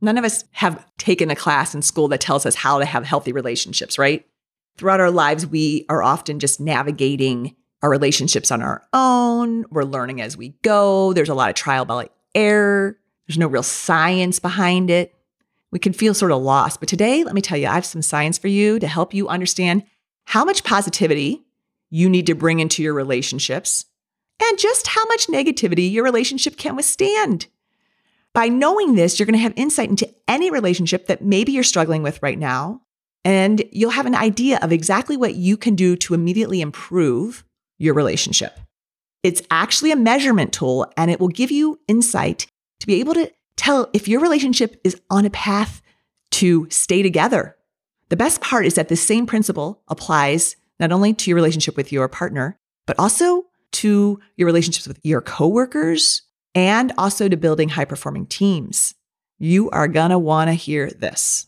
None of us have taken a class in school that tells us how to have healthy relationships, right? Throughout our lives, we are often just navigating our relationships on our own. We're learning as we go. There's a lot of trial by error. There's no real science behind it. We can feel sort of lost. But today, let me tell you, I have some science for you to help you understand how much positivity you need to bring into your relationships and just how much negativity your relationship can withstand. By knowing this, you're going to have insight into any relationship that maybe you're struggling with right now. And you'll have an idea of exactly what you can do to immediately improve your relationship. It's actually a measurement tool and it will give you insight to be able to tell if your relationship is on a path to stay together. The best part is that the same principle applies not only to your relationship with your partner, but also to your relationships with your coworkers and also to building high performing teams. You are going to want to hear this.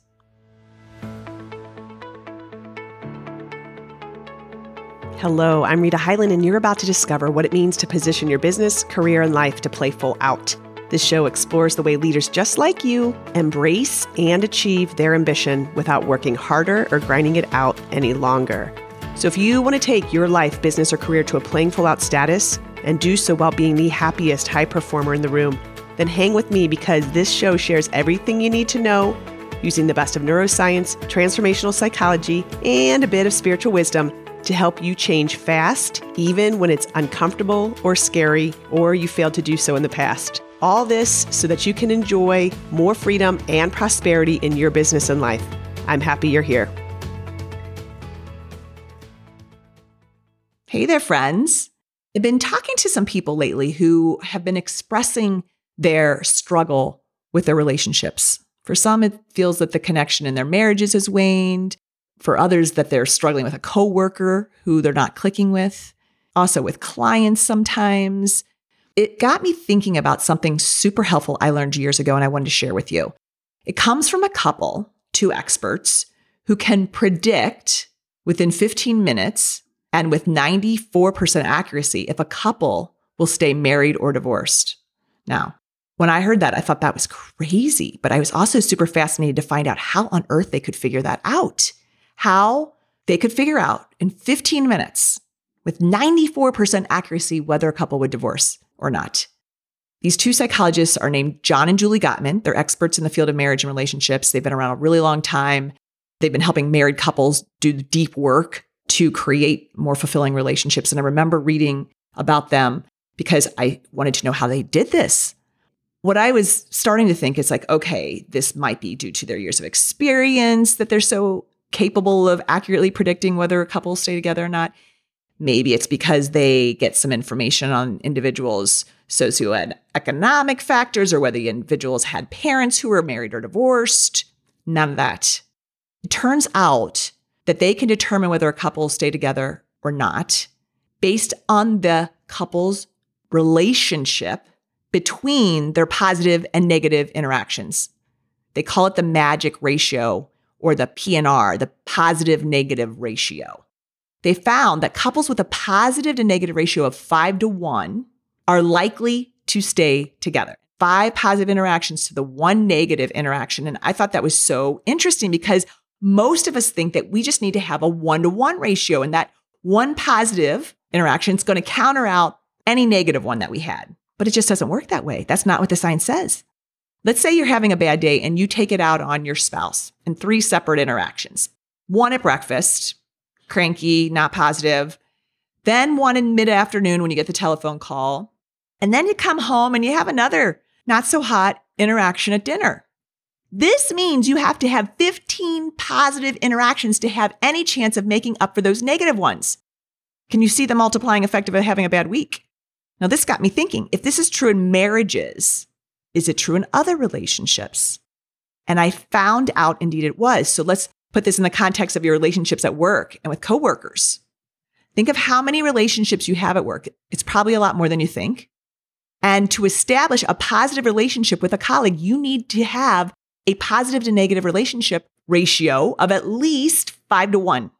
Hello, I'm Rita Hyland, and you're about to discover what it means to position your business, career, and life to play full out. This show explores the way leaders just like you embrace and achieve their ambition without working harder or grinding it out any longer. So, if you want to take your life, business, or career to a playing full out status and do so while being the happiest high performer in the room, then hang with me because this show shares everything you need to know using the best of neuroscience, transformational psychology, and a bit of spiritual wisdom to help you change fast, even when it's uncomfortable or scary, or you failed to do so in the past. All this so that you can enjoy more freedom and prosperity in your business and life. I'm happy you're here. Hey there, friends. I've been talking to some people lately who have been expressing their struggle with their relationships. For some, it feels that the connection in their marriages has waned for others that they're struggling with a coworker who they're not clicking with, also with clients sometimes. It got me thinking about something super helpful I learned years ago and I wanted to share with you. It comes from a couple, two experts, who can predict within 15 minutes and with 94% accuracy if a couple will stay married or divorced. Now, when I heard that, I thought that was crazy, but I was also super fascinated to find out how on earth they could figure that out how they could figure out in 15 minutes with 94% accuracy whether a couple would divorce or not. These two psychologists are named John and Julie Gottman. They're experts in the field of marriage and relationships. They've been around a really long time. They've been helping married couples do deep work to create more fulfilling relationships. And I remember reading about them because I wanted to know how they did this. What I was starting to think is like, okay, this might be due to their years of experience that they're so capable of accurately predicting whether a couple stay together or not. Maybe it's because they get some information on individuals' socioeconomic factors or whether the individuals had parents who were married or divorced. None of that. It turns out that they can determine whether a couple stay together or not based on the couple's relationship between their positive and negative interactions. They call it the magic ratio or the PNR, the positive negative ratio. They found that couples with a positive to negative ratio of five to one are likely to stay together. Five positive interactions to the one negative interaction. And I thought that was so interesting because most of us think that we just need to have a one to one ratio and that one positive interaction is going to counter out any negative one that we had. But it just doesn't work that way. That's not what the science says. Let's say you're having a bad day and you take it out on your spouse in three separate interactions. One at breakfast, cranky, not positive. Then one in mid afternoon when you get the telephone call. And then you come home and you have another not so hot interaction at dinner. This means you have to have 15 positive interactions to have any chance of making up for those negative ones. Can you see the multiplying effect of having a bad week? Now, this got me thinking if this is true in marriages, is it true in other relationships? And I found out indeed it was. So let's put this in the context of your relationships at work and with coworkers. Think of how many relationships you have at work. It's probably a lot more than you think. And to establish a positive relationship with a colleague, you need to have a positive to negative relationship ratio of at least five to one.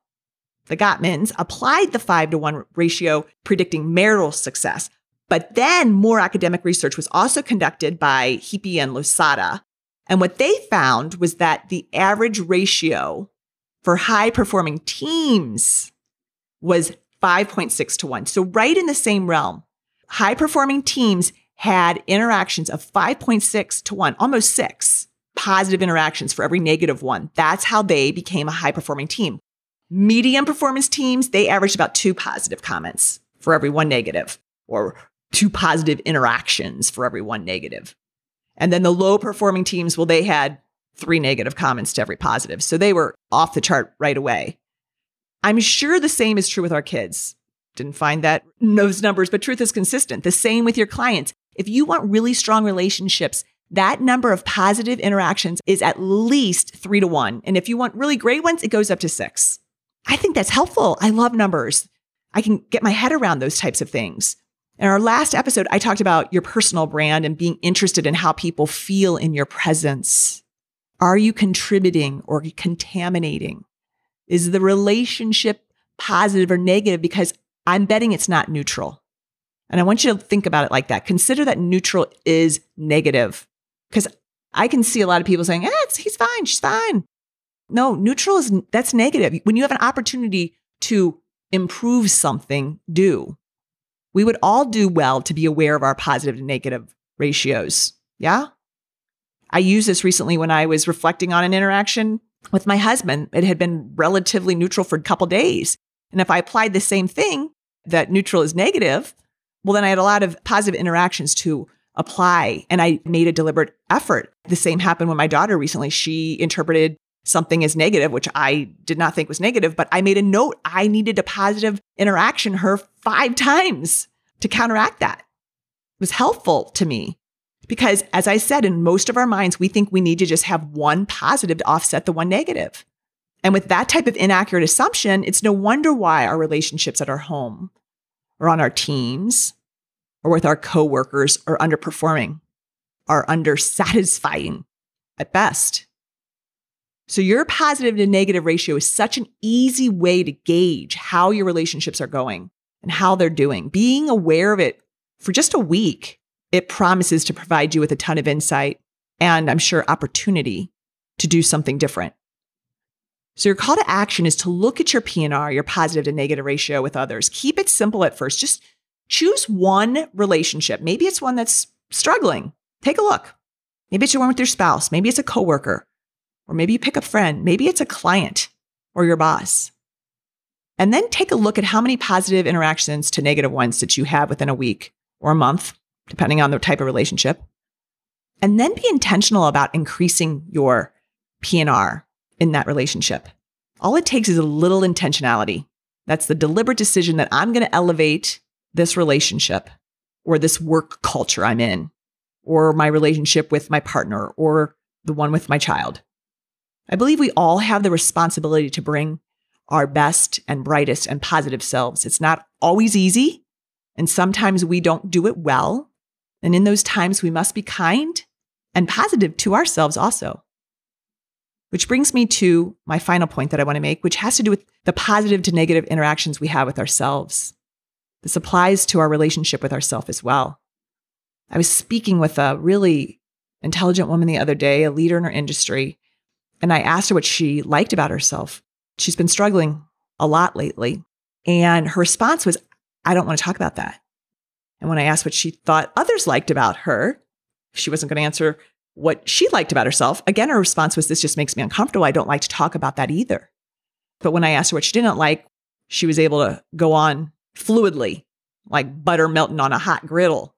The Gottmans applied the five to one ratio, predicting marital success. But then more academic research was also conducted by Heaphy and Losada. And what they found was that the average ratio for high performing teams was 5.6 to 1. So, right in the same realm, high performing teams had interactions of 5.6 to 1, almost six positive interactions for every negative one. That's how they became a high performing team. Medium performance teams, they averaged about two positive comments for every one negative, or two positive interactions for every one negative. And then the low performing teams, well, they had three negative comments to every positive. So they were off the chart right away. I'm sure the same is true with our kids. Didn't find that those numbers, but truth is consistent. The same with your clients. If you want really strong relationships, that number of positive interactions is at least three to one. And if you want really great ones, it goes up to six. I think that's helpful. I love numbers. I can get my head around those types of things. In our last episode, I talked about your personal brand and being interested in how people feel in your presence. Are you contributing or contaminating? Is the relationship positive or negative? Because I'm betting it's not neutral. And I want you to think about it like that. Consider that neutral is negative. Because I can see a lot of people saying, eh, he's fine, she's fine. No, neutral is that's negative. When you have an opportunity to improve something, do. We would all do well to be aware of our positive and negative ratios. Yeah. I used this recently when I was reflecting on an interaction with my husband. It had been relatively neutral for a couple days. And if I applied the same thing, that neutral is negative, well, then I had a lot of positive interactions to apply. And I made a deliberate effort. The same happened when my daughter recently, she interpreted something as negative, which I did not think was negative, but I made a note. I needed a positive interaction her five times to counteract that. It was helpful to me because, as I said, in most of our minds, we think we need to just have one positive to offset the one negative. And with that type of inaccurate assumption, it's no wonder why our relationships at our home or on our teams or with our coworkers are underperforming, are undersatisfying at best. So, your positive to negative ratio is such an easy way to gauge how your relationships are going and how they're doing. Being aware of it for just a week, it promises to provide you with a ton of insight and I'm sure opportunity to do something different. So your call to action is to look at your PNR, your positive to negative ratio with others. Keep it simple at first. Just choose one relationship. Maybe it's one that's struggling. Take a look. Maybe it's your one with your spouse. Maybe it's a coworker. Or maybe you pick a friend, maybe it's a client or your boss. And then take a look at how many positive interactions to negative ones that you have within a week or a month, depending on the type of relationship. And then be intentional about increasing your PNR in that relationship. All it takes is a little intentionality. That's the deliberate decision that I'm going to elevate this relationship or this work culture I'm in, or my relationship with my partner, or the one with my child. I believe we all have the responsibility to bring our best and brightest and positive selves. It's not always easy, and sometimes we don't do it well. And in those times, we must be kind and positive to ourselves also. Which brings me to my final point that I want to make, which has to do with the positive to negative interactions we have with ourselves. This applies to our relationship with ourselves as well. I was speaking with a really intelligent woman the other day, a leader in her industry, and I asked her what she liked about herself. She's been struggling a lot lately. And her response was, I don't want to talk about that. And when I asked what she thought others liked about her, she wasn't going to answer what she liked about herself. Again, her response was, This just makes me uncomfortable. I don't like to talk about that either. But when I asked her what she didn't like, she was able to go on fluidly, like butter melting on a hot griddle.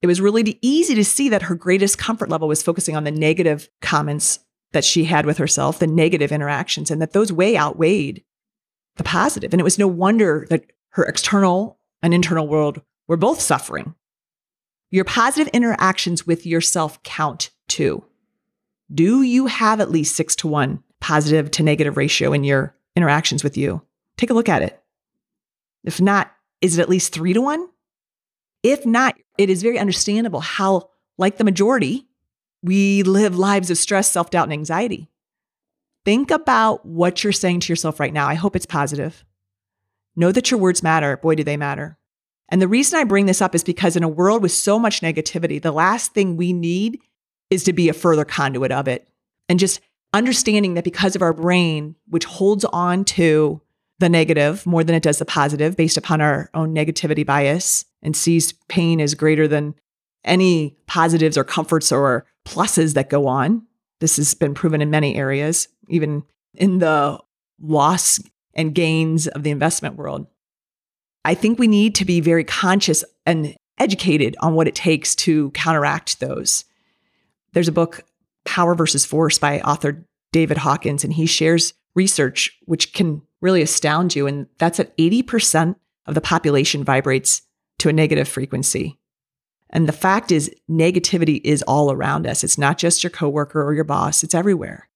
It was really easy to see that her greatest comfort level was focusing on the negative comments that she had with herself, the negative interactions, and that those way outweighed the positive. And it was no wonder that her external and internal world were both suffering. Your positive interactions with yourself count too. Do you have at least six to one positive to negative ratio in your interactions with you? Take a look at it. If not, is it at least three to one? If not, it is very understandable how, like the majority, we live lives of stress, self doubt, and anxiety. Think about what you're saying to yourself right now. I hope it's positive. Know that your words matter. Boy, do they matter. And the reason I bring this up is because in a world with so much negativity, the last thing we need is to be a further conduit of it. And just understanding that because of our brain, which holds on to the negative more than it does the positive based upon our own negativity bias and sees pain as greater than any positives or comforts or pluses that go on. This has been proven in many areas, even in the loss and gains of the investment world. I think we need to be very conscious and educated on what it takes to counteract those. There's a book, Power versus Force, by author David Hawkins, and he shares research which can really astound you. And that's that 80% of the population vibrates to a negative frequency. And the fact is, negativity is all around us. It's not just your coworker or your boss, it's everywhere.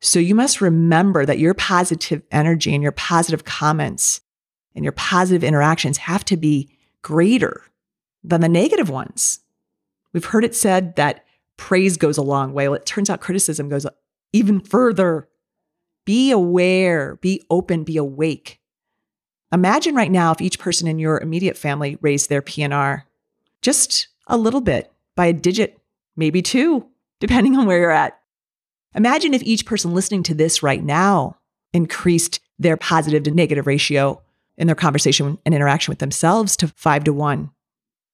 So you must remember that your positive energy and your positive comments and your positive interactions have to be greater than the negative ones. We've heard it said that praise goes a long way. Well, it turns out criticism goes even further. Be aware, be open, be awake. Imagine right now if each person in your immediate family raised their PNR just a little bit by a digit, maybe two, depending on where you're at. Imagine if each person listening to this right now increased their positive to negative ratio in their conversation and interaction with themselves to five to one,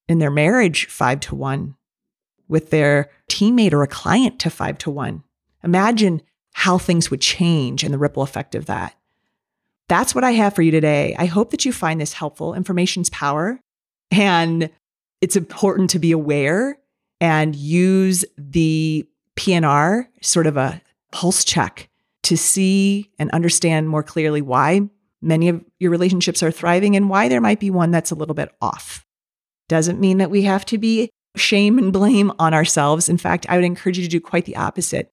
in their marriage, five to one, with their teammate or a client to five to one. Imagine how things would change and the ripple effect of that. That's what I have for you today. I hope that you find this helpful. Information's power. And it's important to be aware and use the PNR, sort of a pulse check, to see and understand more clearly why many of your relationships are thriving and why there might be one that's a little bit off. Doesn't mean that we have to be shame and blame on ourselves. In fact, I would encourage you to do quite the opposite.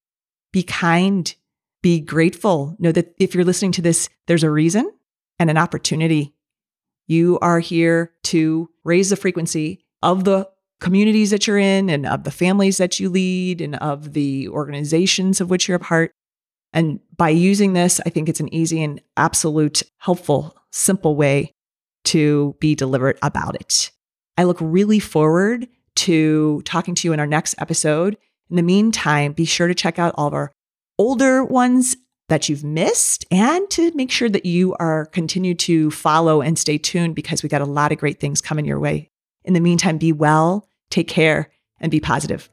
Be kind, be grateful. Know that if you're listening to this, there's a reason and an opportunity. You are here to raise the frequency of the communities that you're in and of the families that you lead and of the organizations of which you're a part. And by using this, I think it's an easy and absolute helpful, simple way to be deliberate about it. I look really forward to talking to you in our next episode. In the meantime, be sure to check out all of our older ones that you've missed and to make sure that you are continue to follow and stay tuned because we got a lot of great things coming your way. In the meantime, be well Take care and be positive.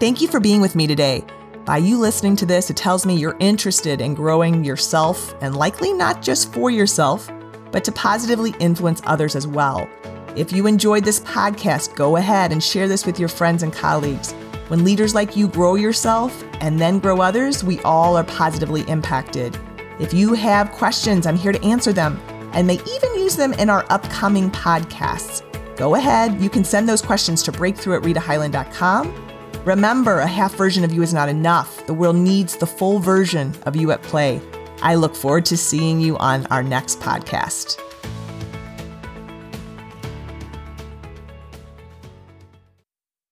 Thank you for being with me today. By you listening to this, it tells me you're interested in growing yourself and likely not just for yourself, but to positively influence others as well. If you enjoyed this podcast, go ahead and share this with your friends and colleagues. When leaders like you grow yourself and then grow others, we all are positively impacted. If you have questions, I'm here to answer them and may even use them in our upcoming podcasts. Go ahead, you can send those questions to breakthrough at ritahyland.com. Remember, a half version of you is not enough. The world needs the full version of you at play. I look forward to seeing you on our next podcast.